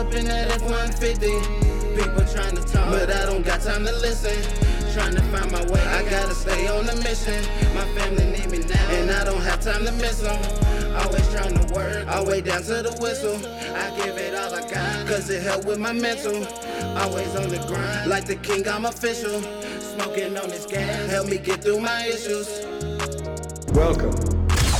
up in that F-150. People trying to talk, but I don't got time to listen. Trying to find my way, I gotta stay on the mission. My family need me now, and I don't have time to miss them. Always trying to work, all way down to the whistle. I give it all I got, cause it help with my mental. Always on the grind, like the king, I'm official. Smoking on this gas, help me get through my issues. Welcome.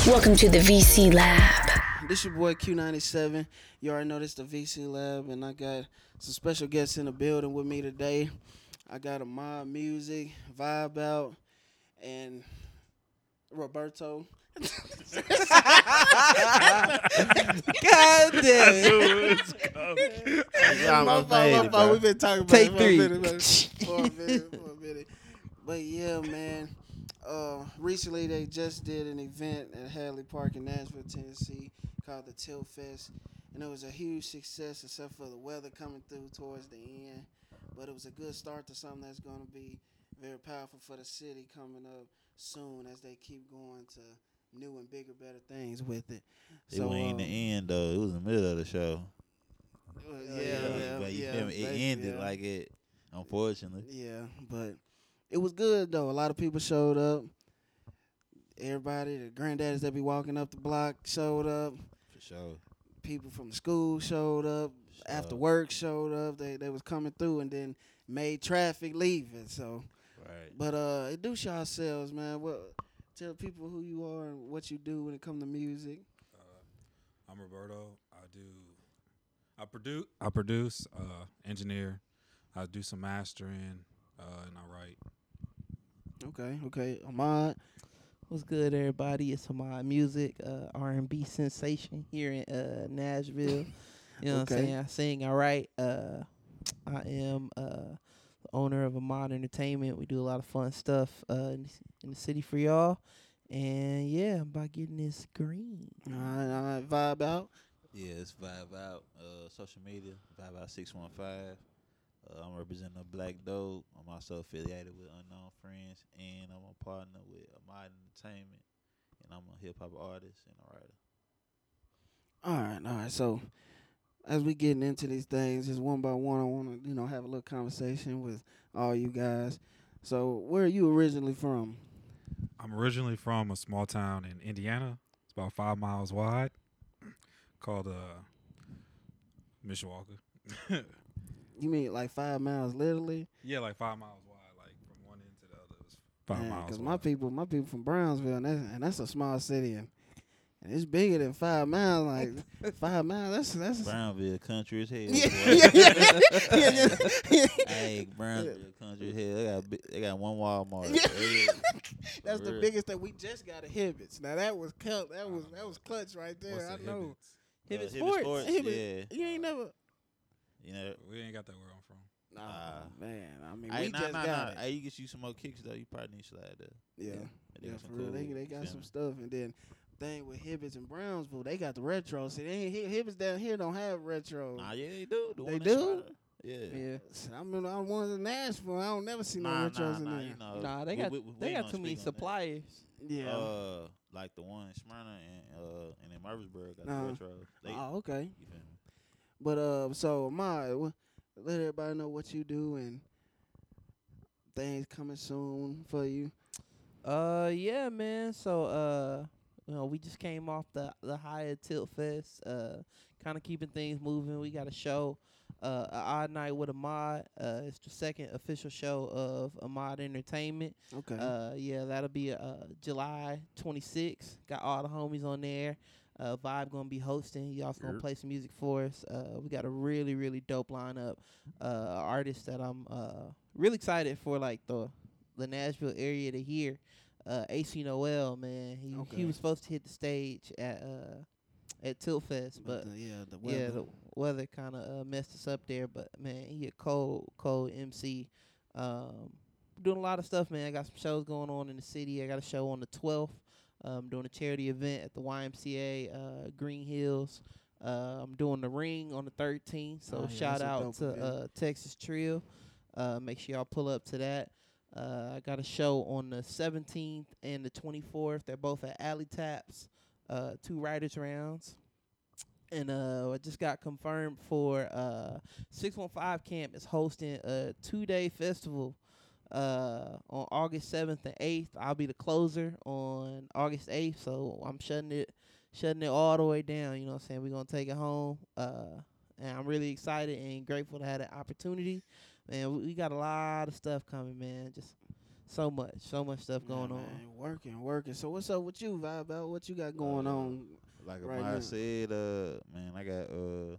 Welcome to the VC Lab. This your boy Q97. You already know this the VC Lab, and I got some special guests in the building with me today. I got Ahmad Music, vibe out, and Roberto. God damn it. Yeah, my fault, my fault. We've been talking about Take it for three. a minute, man. for a minute, for a minute. But yeah, man. Uh, recently they just did an event at Hadley Park in Nashville, Tennessee, called the Till Fest, and it was a huge success, except for the weather coming through towards the end. But it was a good start to something that's going to be very powerful for the city coming up soon as they keep going to new and bigger, better things with it. It wasn't um, the end though. It was the middle of the show. uh, yeah, yeah, but you yeah, feel me? It ended yeah. like it. Unfortunately, Yeah, but it was good though. A lot of people showed up. Everybody, the granddaddies that be walking up the block showed up. for sure. People from the school showed up. After work showed up. They they was coming through and then made traffic leaving. So, Right. but uh, introduce yourselves, man. What tell people who you are and what you do when it come to music. Uh, I'm Roberto. I do, I produce, I produce, uh, engineer. I do some mastering, uh, and I write. Okay, okay. Ahmad. What's good, everybody? It's my music, uh, R&B sensation here in uh, Nashville. You know what I'm saying? I sing, I write. Uh, I am uh, the owner of Ahmad Entertainment. We do a lot of fun stuff uh, in, the, in the city for y'all. And yeah, I'm about getting this green. All right, all right. Vibe out. Yeah, it's Vibe Out. Uh, social media, Vibe Out six one five. Uh, I'm representing a Black Dope. I'm also affiliated with Unknown Friends, and I'm a partner with Ahmad Entertainment, and I'm a hip hop artist and a writer. All right, all right. So as we getting into these things, just one by one, I want to you know have a little conversation with all you guys. So where are you originally from? I'm originally from a small town in Indiana. It's about five miles wide, called uh, Mishawaka. You mean like five miles, literally? yeah, like five miles wide, like from one end to the other. It's five miles. Because my people, my people from Brownsville, and that's, and that's a small city, and, and it's bigger than five miles. Like five miles, that's that's. Brownville country as hell. Yeah, boy. yeah, yeah, yeah, yeah, yeah. Hey, Brownville country as hell. They got bi- they got one Walmart. Yeah. Yeah. That's the real. biggest thing. We just got a Hibbett's. Now that was cut. That was that was clutch right there. What's I the know. Hibbett's? Hibbett Uh, Sports. Sports, Hibbett. yeah. You ain't never. You know, We ain't got that where I'm from. Nah, Ah. man. I mean, Hey, we nah, just nah, got nah. it. Hey, you get you some more kicks though. You probably need to slide there. Yeah, They yeah, got some for real. They they got some stuff, and then thing with Hibbett's and Brownsville, they got the retro. See, they ain't, Hib- Hibbett's down here don't have retro. Nah, yeah, they do. The They do? Sparta. Yeah. Yeah. See, I mean, I'm one in Nashville. I don't never see no Nah, retros nah, in nah, there. you know. Nah, they we- got we- we they got too many speak that. suppliers. yeah. Uh, like the one in Smyrna and uh and in Murfreesboro got Uh-huh. the retro. They, oh, okay. you feel me? But uh, so my let everybody know what you do and things coming soon for you. Uh, yeah, man. So, uh, you know, we just came off the the higher Tilt Fest. Uh, kind of keeping things moving. We got a show, uh, a odd night with Ahmad. Uh, it's the second official show of Ahmad Entertainment. Okay. Uh, yeah, that'll be uh July 26th. Got all the homies on there. Uh, Vibe gonna be hosting. Y'all gonna play some music for us. Uh, we got a really really dope lineup. Uh, artists that I'm uh really excited for, like the the Nashville area to hear. Uh, AC Noel, man, he Okay. he was supposed to hit the stage at uh at Tilt Fest, but the, yeah, the yeah, weather. the weather kind of uh, messed us up there. But man, he a cold, cold MC. Um, doing a lot of stuff, man. I got some shows going on in the city. I got a show on the 12th. Um, doing a charity event at the YMCA uh, Green Hills. Uh, I'm doing the Ring on the 13th. So Oh, yeah, shout out to uh, Texas Trio. Uh, make sure y'all pull up to that. Uh, I got a show on the 17th and the 24th. They're both at Alley Taps, uh, two writers rounds. and uh, I just got confirmed for uh, 615 Camp is hosting a two day festival uh, on August 7th and 8th. I'll be the closer on August 8th, so I'm shutting it shutting it all the way down. You know what I'm saying? We're gonna take it home. Uh, and I'm really excited and grateful to have that opportunity. Man, we, we got a lot of stuff coming, man. Just so much, so much stuff going Yeah, on. working, working. So what's up with you, Vibe? Out? What you got going Uh, on? Like right Ahmad now. said, uh, man, I got uh,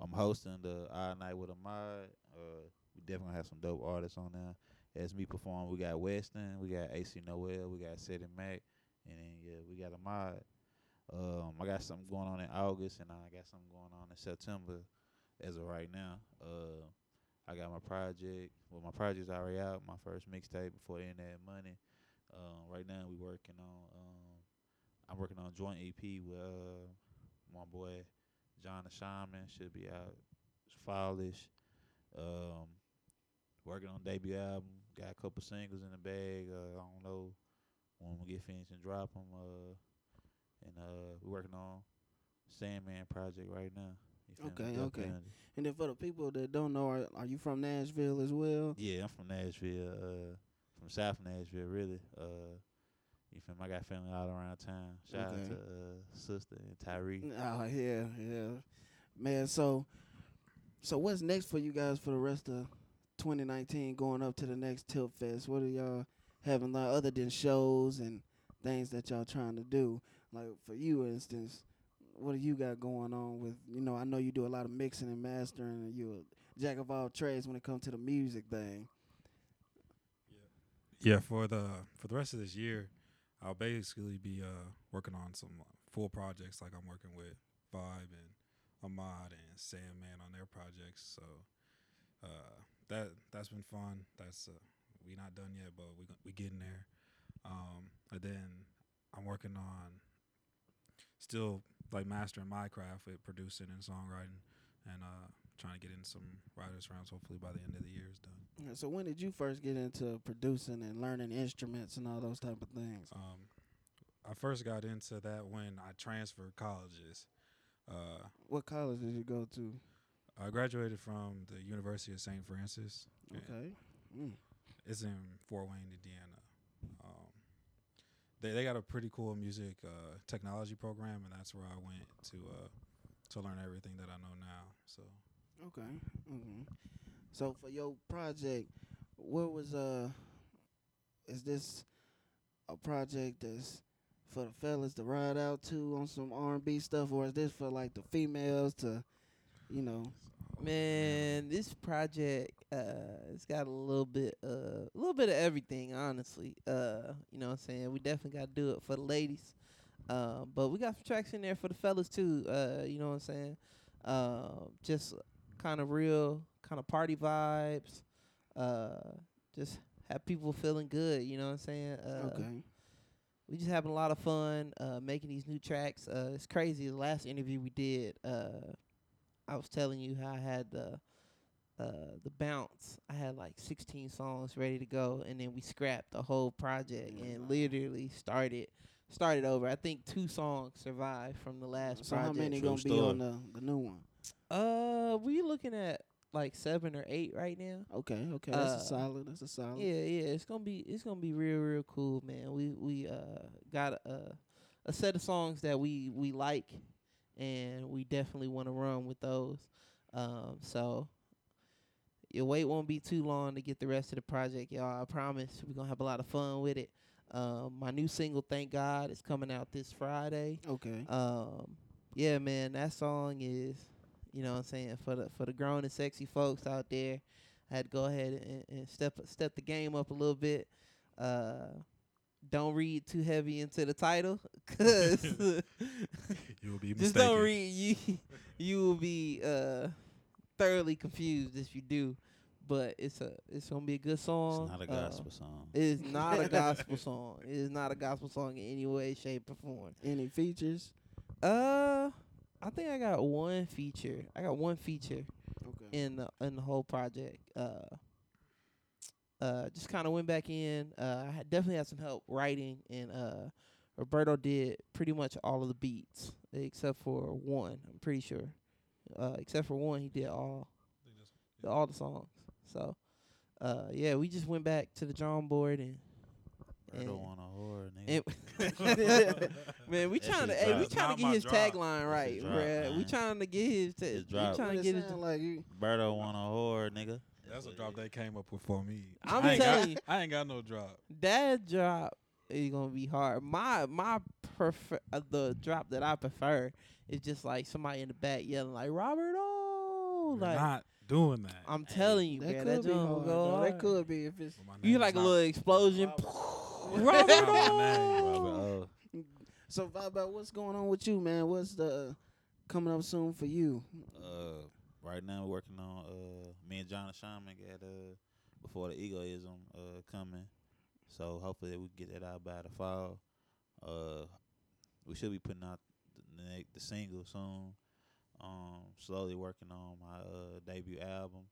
I'm hosting the All Night with Ahmad. Uh, we definitely gonna have some dope artists on there. As me perform, we got Weston, we got AC Noel, we got Seti Mac, and then yeah, we got Ahmad. Um, I got something going on in August, and I got something going on in September. As of right now, uh, I got my project. Well, my project's already out. My first mixtape before the end of that money. Um, right now, we working on. Um, I'm working on a joint EP with uh, my boy John the Shaman. Should be out fallish. Um, working on debut album. Got a couple singles in the bag. Uh, I don't know when we get finished and drop them. Uh, and uh, we're working on Sandman project right now. You feel me? Okay, okay. And then for the people that don't know, are, are you from Nashville as well? Yeah, I'm from Nashville. Uh, from South Nashville, really. Uh, you feel me? I got family all around town. Shout out to uh, sister and Tyree. Oh yeah, yeah, man. So, so what's next for you guys for the rest of 2019? Going up to the next Tilt Fest. What are y'all having like other than shows and things that y'all trying to do? Like for you, instance, what do you got going on with? You know, I know you do a lot of mixing and mastering, and you're a jack of all trades when it comes to the music thing. Yeah, for the for the rest of this year, I'll basically be uh working on some uh, full projects. Like I'm working with Vibe and Ahmad and Sandman on their projects. So uh, that that's been fun. That's uh, we not done yet, but we we getting there. Um, and then I'm working on still like mastering my craft with producing and songwriting, and uh, trying to get in some writers rounds. Hopefully by the end of the year is done. Yeah, So when did you first get into producing and learning instruments and all those type of things? Um, I first got into that when I transferred colleges. Uh, What college did you go to? I graduated from the University of St. Francis. Okay. Mm. It's in Fort Wayne, Indiana. Um, they they got a pretty cool music uh, technology program, and that's where I went to uh, to learn everything that I know now. So Okay. hmm So for your project, what was uh, is this a project that's for the fellas to ride out to on some R and B stuff, or is this for like the females to, you know? Man, this project uh it's got a little bit uh a little bit of everything, honestly. Uh, you know what I'm saying? We definitely gotta do it for the ladies. Um, but we got some tracks in there for the fellas too, uh, you know what I'm saying? Um, just kind of real kind of party vibes. Uh just have people feeling good, you know what I'm saying? Uh okay. we just having a lot of fun uh, making these new tracks. Uh, it's crazy. The last interview we did, uh, I was telling you how I had the uh, the bounce. I had like 16 songs ready to go, and then we scrapped the whole project and literally started started over. I think two songs survived from the last So project. how many True gonna be on the the new one? Uh, we looking at like seven or eight right now. Okay. Okay. That's Uh, a solid. That's a solid. Yeah, yeah, it's gonna be it's gonna be real, real cool, man. We we uh got a a set of songs that we we like, and we definitely want to run with those. Um, so your wait won't be too long to get the rest of the project, y'all. I promise we're gonna have a lot of fun with it. Um, my new single, "Thank God," is coming out this Friday. Okay. Um, yeah, man, that song is, you know what I'm saying, for the for the grown and sexy folks out there. I had to go ahead and, and step step the game up a little bit. Uh, don't read too heavy into the title, cause you will be mistaken. just don't read. You you will be uh thoroughly confused if you do. But it's a it's gonna be a good song. It's not a Uh, gospel song. it is not a gospel song. It is not a gospel song in any way, shape, or form. Any features? Uh, I think I got one feature. I got one feature Okay. in the in the whole project. Uh, uh, just kind of went back in. Uh, I had definitely had some help writing and uh Roberto did pretty much all of the beats except for one. I'm pretty sure. Uh, except for one, he did all the, all the songs. So, uh, yeah, we just went back to the drawing board and. I and- don't want a whore, nigga. man, we trying to hey, we trying to get his drop. tagline right, drop, bruh. We trying to get his. Ta- It's we trying to get his. sound like you. Berto want a whore, nigga. That's a drop they came up with for me. I'm I telling got, you. I ain't got no drop. that drop is gonna be hard. My my prefer uh, the drop that I prefer is just like somebody in the back yelling like Robert Oh We're like not doing that. I'm Hey, telling you, That man, could that be joint hard. go though. hard. That could be if it's. But You like a little explosion. Robert. Robert Not my name, Robert Oh. O. So, Vibe, what's going on with you, man? What's the coming up soon for you? Uh, right now working on uh me and John Shaman got uh before the egoism uh coming. So hopefully we can get that out by the fall. Uh, we should be putting out the ne- the single soon. Um, slowly working on my uh debut album.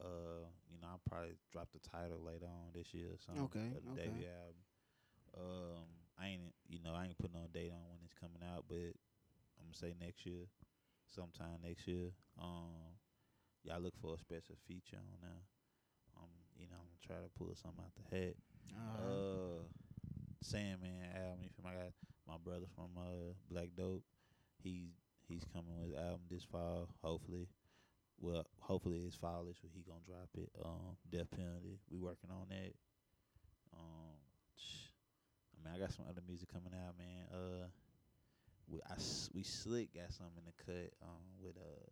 Uh, you know, I'll probably drop the title later on this year. or something Okay, the okay. debut album. Um, I ain't you know I ain't putting no date on when it's coming out, but I'm gonna say next year, sometime next year. Um, y'all look for a special feature on there. Um, you know, I'm gonna try to pull something out the hat. Uh, Sandman album. You feel? I got my brother from uh Black Dope. He he's coming with an album this fall. Hopefully, well, hopefully it's fallish. But he gonna drop it. Um, Death Penalty. We working on that. Um, I mean, I got some other music coming out, man. Uh, we I we slick got something in the cut. Um, with uh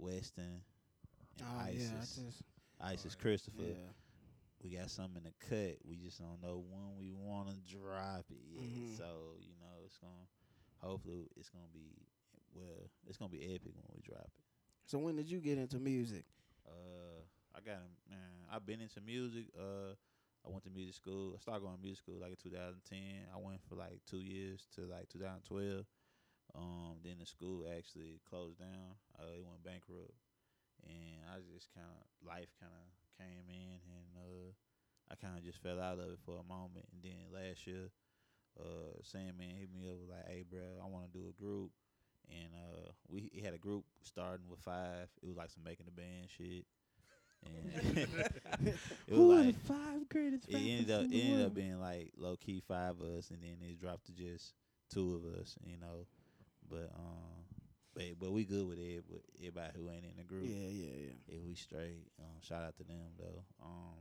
Weston and oh Isis. yeah, just Isis yeah. Christopher. yeah. We got something in the cut. We just don't know when we want to drop it yet. Mhm. So you know, it's gonna. Hopefully, it's gonna be well. It's gonna be epic when we drop it. So when did you get into music? Uh, I got man. I've been into music. Uh, I went to music school. I started going to music school like in 2010. I went for like two years to like 2012. Um, then the school actually closed down. Uh, it went bankrupt, and I just kind of life kind of came in, and uh, I kind of just fell out of it for a moment. And then last year, uh, Sandman hit me up like, "Hey, bro, I want to do a group." And uh, we he had a group starting with five. It was like some making the band shit. And it Who was like the five greatest? it ended up it ended up being like low key five of us, and then it dropped to just two of us, you know. But um, but but we good with it. But everybody who ain't in the group, Yeah, yeah, yeah. If we straight. Um, shout out to them though. Um,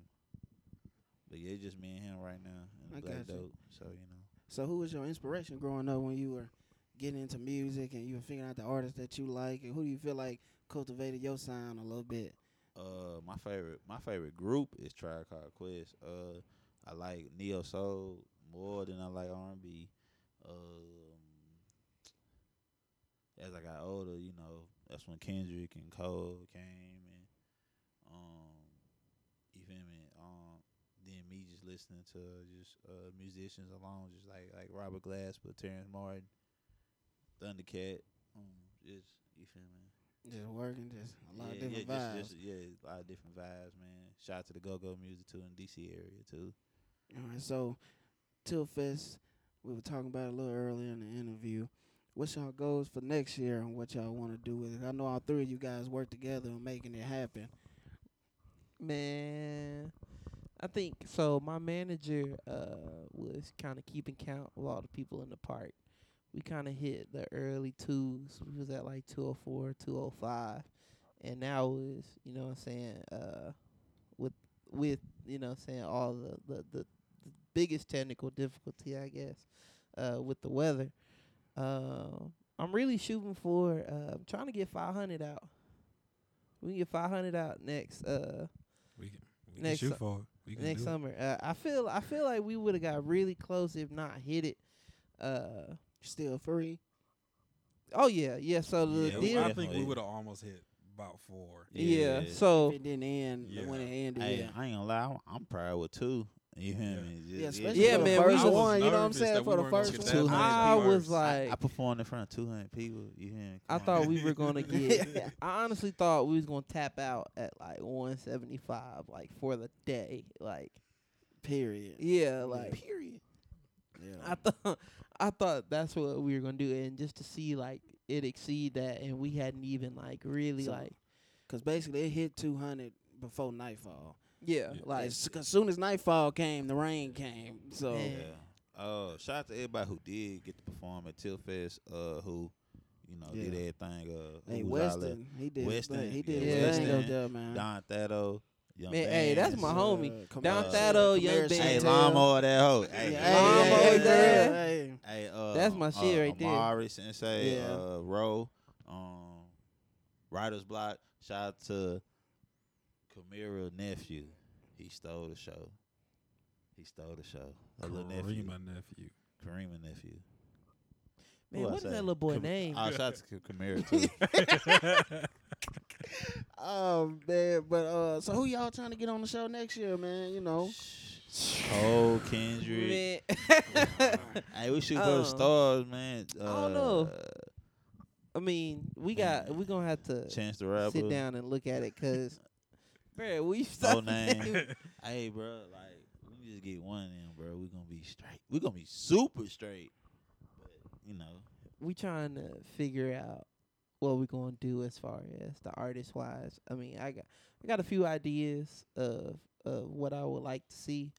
but yeah, it's just me and him right now, and I Black got you. Dope. So you know, So who was your inspiration growing up when you were getting into music and you were figuring out the artists that you like and who do you feel like cultivated your sound a little bit? uh, my favorite my favorite group is Tribe Called Quest. Uh, I like neo soul more than I like R and B. Um, as I got older, you know, that's when Kendrick and Cole came, and um, you feel me? Um, then me just listening to just uh musicians alone, just like like Robert Glasper, Terrace Martin, Thundercat, um, just you feel me? Just working, just a lot yeah, of different yeah, vibes. Just, just, yeah, a lot of different vibes, man. Shout out to the Go Go Music too in DC area too. All right, so Till Fest, we were talking about it a little earlier in the interview. What's y'all goals for next year and what y'all want to do with it? I know all three of you guys work together on making it happen. Man, I think so. My manager uh was kind of keeping count of all the people in the park. We kind of hit the early twos. We was at like 204, 205, and now is you know what I'm saying uh with with you know what I'm saying all the the the, the biggest technical difficulty I guess uh with the weather. Um, I'm really shooting for. Uh, I'm trying to get 500 out. We can get 500 out next. Uh, We can, we can shoot su- for it. We can next do it. summer. Uh, I feel I feel like we would have got really close if not hit it. Uh Still free. oh yeah, yeah. So the Yeah, deal, I think we would have almost hit about four. yeah. If So it didn't end Yeah. when it ended. Hey, yeah. I ain't gonna lie, I'm, I'm proud with two. You hear Yeah. me? Yeah, Just- especially Yeah, for man, the we first was one. You know what I'm saying? that we For the first one. that 200 I was first. I, like, I performed in front of 200 people. You hear me? I Come thought on. we were gonna get. I honestly thought we was gonna tap out at like 175, like for the day. Like Period. yeah, like Period. Yeah. I thought I thought that's what we were gonna do, and just to see like it exceed that, and we hadn't even like really So, like Cause basically it hit 200 before nightfall. Yeah, Yeah. like As, as soon as nightfall came, the rain came. So Man. Yeah. Uh, shout out to everybody who did get to perform at Till Fest. Uh, who, you know, did everything. Uh, hey, who was all there. Weston, he did Weston. He did yeah, his thing Weston, up there, man. Don Thado, Young Man, hey, that's Bands, my Uh, homie. Camaro- Don uh, Thado, Young Camaro Bands. Hey, Chantel. That hoe. Hey, Yeah, hey, Lawnmower hey, hey, hey, there. hey. Hey, uh, That's my uh, shit right there. Amari Sensei, Yeah. uh, Ro, um, Writer's Block. Shout out to Camira nephew. He stole the show. He stole the show. A little nephew. Karima nephew. Karima nephew. man, Who I what is say? that little boy Kam- name? Oh, shout out to K- Kamira too. Oh man, but uh, so who y'all trying to get on the show next year, man? You know, Cole Kendrick. Man. Hey, we shoot for Um, the stars, man. Uh, I don't know. I mean, we got we gonna have to Chance the Rapper. sit down and look at it, cause, bruh, we No start name. hey, bro, like we just get one in, bro. We gonna be straight. We gonna be super straight. But you know, we trying to figure out what we gonna do as far as the artist wise. I mean, I got I got a few ideas of of what I would like to see,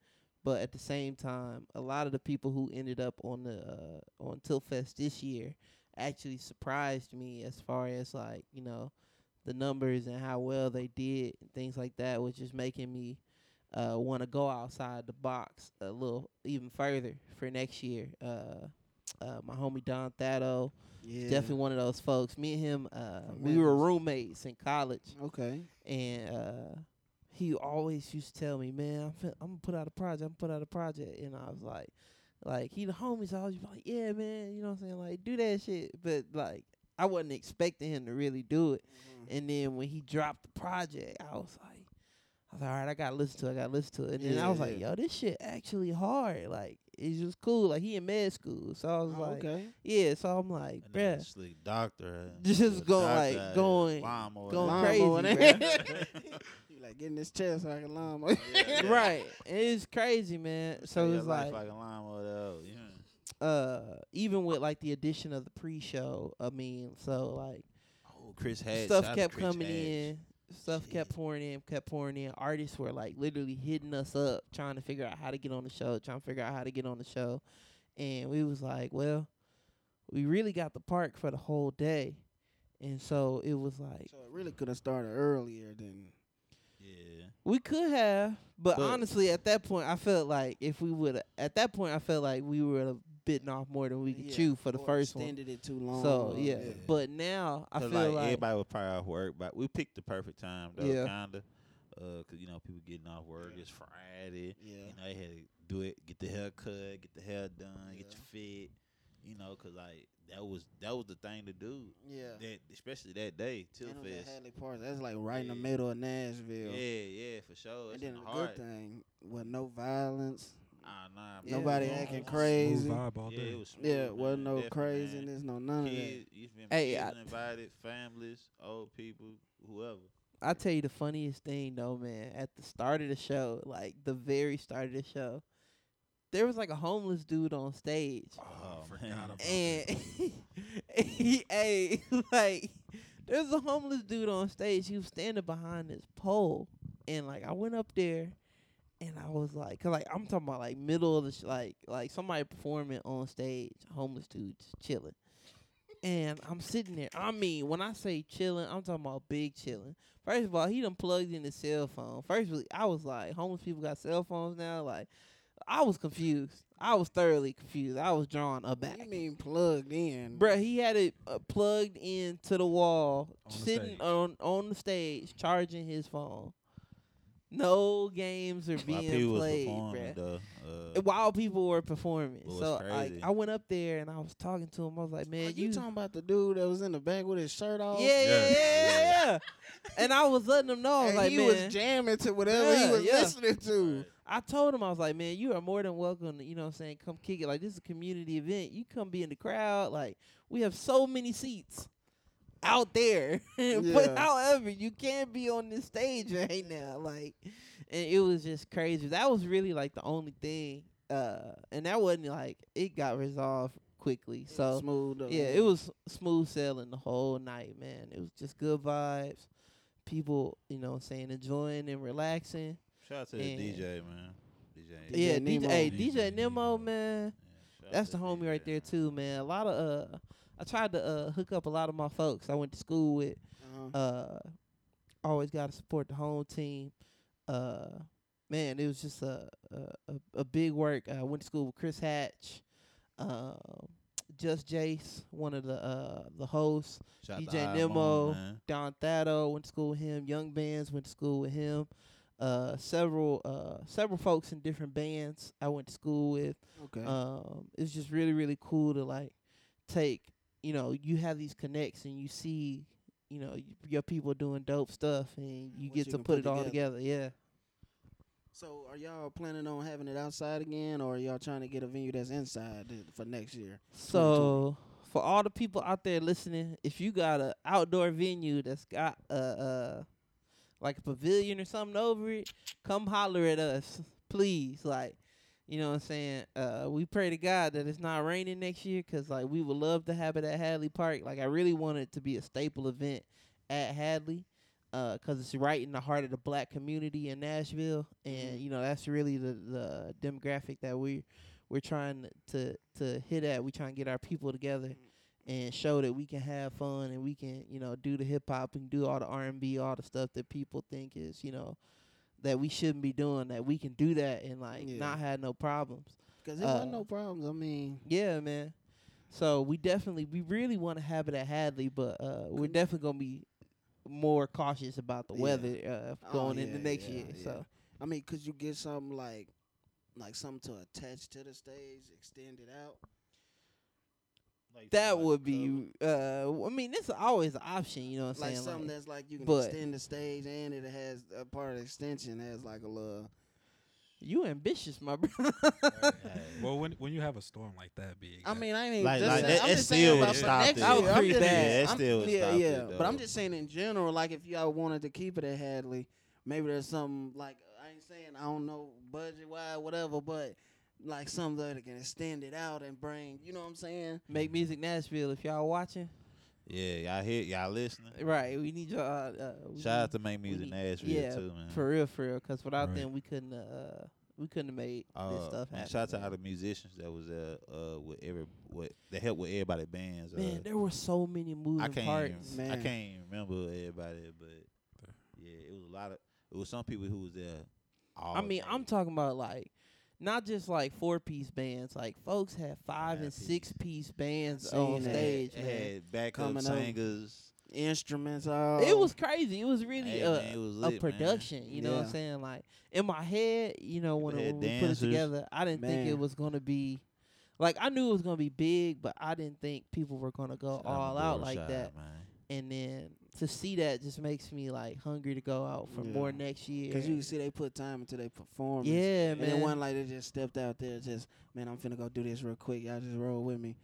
but at the same time, a lot of the people who ended up on the uh, on Tilfest this year actually surprised me as far as like you know the numbers and how well they did and things like that, was just making me uh, want to go outside the box a little even further for next year. Uh, uh, my homie Don Thado, yeah, definitely one of those folks. Me and him, uh, we were roommates in college, Okay, and uh, he always used to tell me, "Man, I'm, fin- I'm gonna put out a project. I'm gonna put out a project," and I was like, "Like he the homie, so I was like, yeah, man, you know what I'm saying? Like do that shit." But like I wasn't expecting him to really do it. Mm-hmm. And then when he dropped the project, I was like, I was like, all right, I gotta listen to it. I gotta listen to it. And then I was like, yo, this shit actually hard. Like it's just cool. Like he in med school, so I was Oh, like, okay, yeah. So I'm like, and then bruh, slick doctor. Just the go, doctor like, out going- lawnmower going out crazy, Lawnmower, bruh. you like getting this chest so I can lawnmower. Yeah, yeah. right? And it's crazy, man. So it's like, like a lawnmower though. Yeah. Uh, even with like the addition of the pre-show, I mean, so like Oh, Chris had stuff shout out to kept Chris coming Hatch. in. Stuff Shit. kept pouring in, kept pouring in. Artists were like literally hitting us up, trying to figure out how to get on the show, trying to figure out how to get on the show. And we was like, well, we really got the park for the whole day. And so it was like so it really could have started earlier than. Yeah. we could have, but, But- honestly at that point I felt like if we would at that point I felt like we would have bitten off more than we could yeah, chew for the or first one. Extended it too long. So or- yeah. But now I feel like, like, everybody was probably off work, but we picked the perfect time though, Yeah. kinda. Uh, 'cause you know people getting off work. It's Friday. yeah. You know they had to do it, get the hair cut, get the hair done, get Yeah. your fit. You know, cause like that was that was the thing to do. Yeah. That especially that day, Till And it was at Fest. Hadley Park. That's like right in the middle of Nashville. Yeah, yeah, for sure. And It's then the the good thing with no violence. Ah, nah, Yeah. Nobody man. acting crazy. vibe all Yeah, day. it was smooth, Yeah, wasn't man, no definitely, man. craziness, no none of that. You feel me? Hey, I- invited, families, old people, whoever. I tell you the funniest thing though, man. At the start of the show, like the very start of the show, there was like a homeless dude on stage, Oh, forgot man. about and he, hey, like there's a homeless dude on stage. He was standing behind this pole, and like I went up there, and I was like, cause like I'm talking about like middle of the sh- like like somebody performing on stage, homeless dude chilling. And I'm sitting there. I mean, when I say chilling, I'm talking about big chilling. First of all, he done plugged in his cell phone. First, I was like, homeless people got cell phones now. Like, I was confused. I was thoroughly confused. I was drawn What aback. you mean plugged in? Bruh, he had it uh, plugged into the wall, On sitting stage. on on the stage, charging his phone. No games are being people was played, performing, bruh. Uh, While people were performing, Well, so like. I went up there and I was talking to him. I was like, Are "Man, you, you, talking about the dude that was in the back with his shirt off? yeah, yeah, Yeah. yeah, yeah, yeah." and I was letting him know. I was And like, he "Man, was jamming to whatever he was yeah. listening to. I told him I was like, man, you are more than welcome. To, you know, what I'm saying, come kick it. Like this is a community event. You come be in the crowd. Like we have so many seats out there. but however, you can't be on this stage right now. Like, and it was just crazy. That was really like the only thing uh, and that wasn't like it got resolved quickly. So smooth. yeah, it was smooth sailing the whole night, man. It was just good vibes. People, you know, saying enjoying and relaxing. Shout out to the DJ man. DJ. DJ yeah, DJ, Nemo. hey, DJ DJ Nemo, Nemo. man. Yeah, That's the homie right there too, man. A lot of uh, I tried to uh hook up a lot of my folks I went to school with. uh-huh. Uh, always got to support the home team. Uh, man, it was just a a, a, big work. I went to school with Chris Hatch, um, Just Jace, one of the uh the hosts. Shout DJ Nemo. Don Thado went to school with him. Young Bands went to school with him. Uh, several uh several folks in different bands I went to school with. okay. Um, it's just really really cool to like take you know you have these connects and you see you know your people doing dope stuff and you get you to put put it all together. together. Yeah. so are y'all planning on having it outside again, or are y'all trying to get a venue that's inside for next year? So for all the people out there listening, if you got a outdoor venue that's got a uh like a pavilion or something over it, come holler at us, please. Like, you know what I'm saying? Uh, we pray to God that it's not raining next year 'cause like we would love to have it at Hadley Park. Like I really want it to be a staple event at Hadley. Uh, 'cause it's right in the heart of the black community in Nashville, and Mhm. you know that's really the the demographic that we we're trying to to hit at. We trying to get our people together and show that we can have fun and we can you know do the hip hop and do all the R and B, all the stuff that people think is you know that we shouldn't be doing. That we can do that and like Yeah. not have no problems. Because there Uh, wasn't no problems. I mean, Yeah, man. So we definitely we really want to have it at Hadley, but uh, we're definitely gonna be more cautious about the Yeah. weather uh, Oh, going into next yeah, year. yeah. So I mean, could you get something like, like something to attach to the stage, extend it out? Like that like would be. Uh, I mean, this is always an option. You know what I'm Like saying? something Like, that's like you can but- extend the stage, and it has a part of the extension has like a little. you ambitious, my brother. Well, when when you have a storm like that big, I mean, I ain't even Like- just like saying, that- I'm that just still saying would've about next it. Year. was I'm pretty just- bad. Yeah, that I'm- still would've yeah, stopped yeah. it, But I'm just saying in general, like if y'all wanted to keep it at Hadley, maybe there's something like I ain't saying I don't know budget wise, whatever, but like something that can extend it out and bring, you know what I'm saying? Make music Nashville. If y'all watching, Yeah, y'all hear y'all listening. right? We need y'all. Uh, uh, we Shout out to Make Music need- Nashville yeah, too, man. for real, for real. Because without Right. them, we couldn't. Uh, we couldn't have made this Uh, stuff happen. shout out to all the musicians that was uh uh with every what that helped with everybody bands. Man, uh, there were so many moving I can't parts. even, I can't even remember everybody, but yeah, it was a lot of it was some people who was there. All I mean, I'm talking about like not just like four piece bands. Like folks had five and Five six piece. piece bands on that. stage. It man. had backup Coming up. singers. Instruments, all It was crazy. It was really Hey, a, man, it was a lit, man. production. You know what I'm saying? Like in my head, you know, when, it, when we put it together, I didn't think it was gonna be. Like I knew it was gonna be big, but I didn't think people were gonna go Shout all out like Rashad, that. And then to see that just makes me like hungry to go out for Yeah. more next year. Because you can see they put time into their performance. yeah, And man. it wasn't like they just stepped out there, just, man, I'm finna go do this real quick. Y'all just roll with me.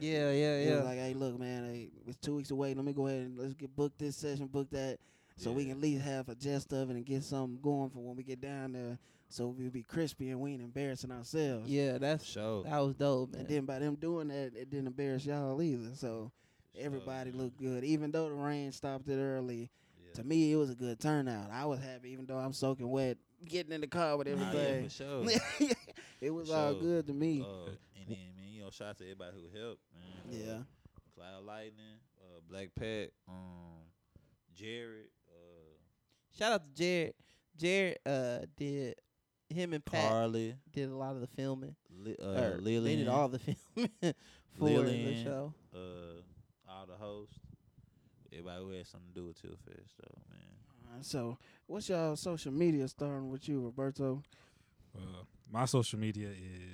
yeah, yeah, It yeah. was like, hey, look, man, hey, it's two weeks away. Let me go ahead and let's get booked this session, book that, so we can at least have a jest of it and get something going for when we get down there, so we'll be crispy and we ain't embarrassing ourselves. yeah, that's Show. that was dope, man. And then by them doing that, it didn't embarrass y'all either. So everybody looked good, even though the rain stopped it early. Yeah. To me, it was a good turnout. I was happy, even though I'm soaking wet, getting in the car with Nah, yeah, everything. for sure. it was all Sure. good to me. Uh, and then, man, you know, shout out to everybody who helped, man. Uh, yeah. Cloud Lightning, uh, Black Pat, um, Jared, uh, Shout out to Jared. Jared uh did him and Pat Carly, did a lot of the filming. Li- uh, Lillian. They did all the filming for the show. uh, all the hosts. Everybody who had something to do with Till Fest, so man. So, what's y'all social media starting with you, Roberto? Uh, my social media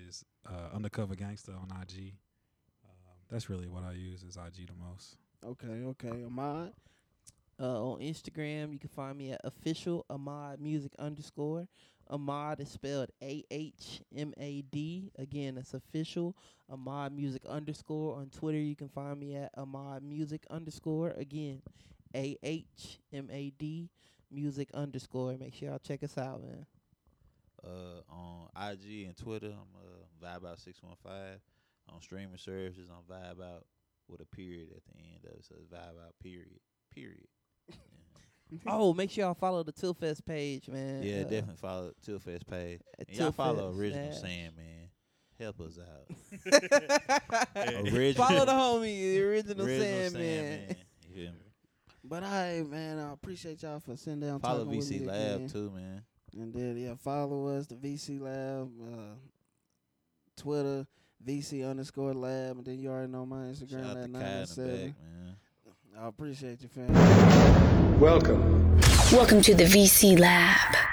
is uh, undercover gangster on IG. Um, that's really what I use is IG the most. Okay, okay. Ahmad. Uh, on Instagram, you can find me at official Ahmad Music underscore. Ahmad is spelled A H M A D. Again, that's official Ahmad Music underscore. On Twitter, you can find me at Ahmad Music underscore. Again, A H M A D Music underscore. Make sure y'all check us out, man. Uh, on IG and Twitter, I'm uh, Vibe Out six one five. On streaming services, I'm Vibe Out with a period at the end of it, so it's Vibe Out period period. Yeah, oh, make sure y'all follow the Tilfest page, man. yeah Uh, definitely follow Tilfest page. at And y'all follow Tilfest, Original Smash. Sandman. Help us out. Original. Follow the homie, the original, Original Sandman. You feel me? But I man, I appreciate y'all for sitting down. Follow talking with VC me Lab again. too, man. And then yeah, follow us the VC Lab, uh, Twitter VC underscore Lab, and then you already know my Instagram out at to nine Kai in one the seven. Back, man. I appreciate you, fam. Welcome. Welcome to the VC Lab.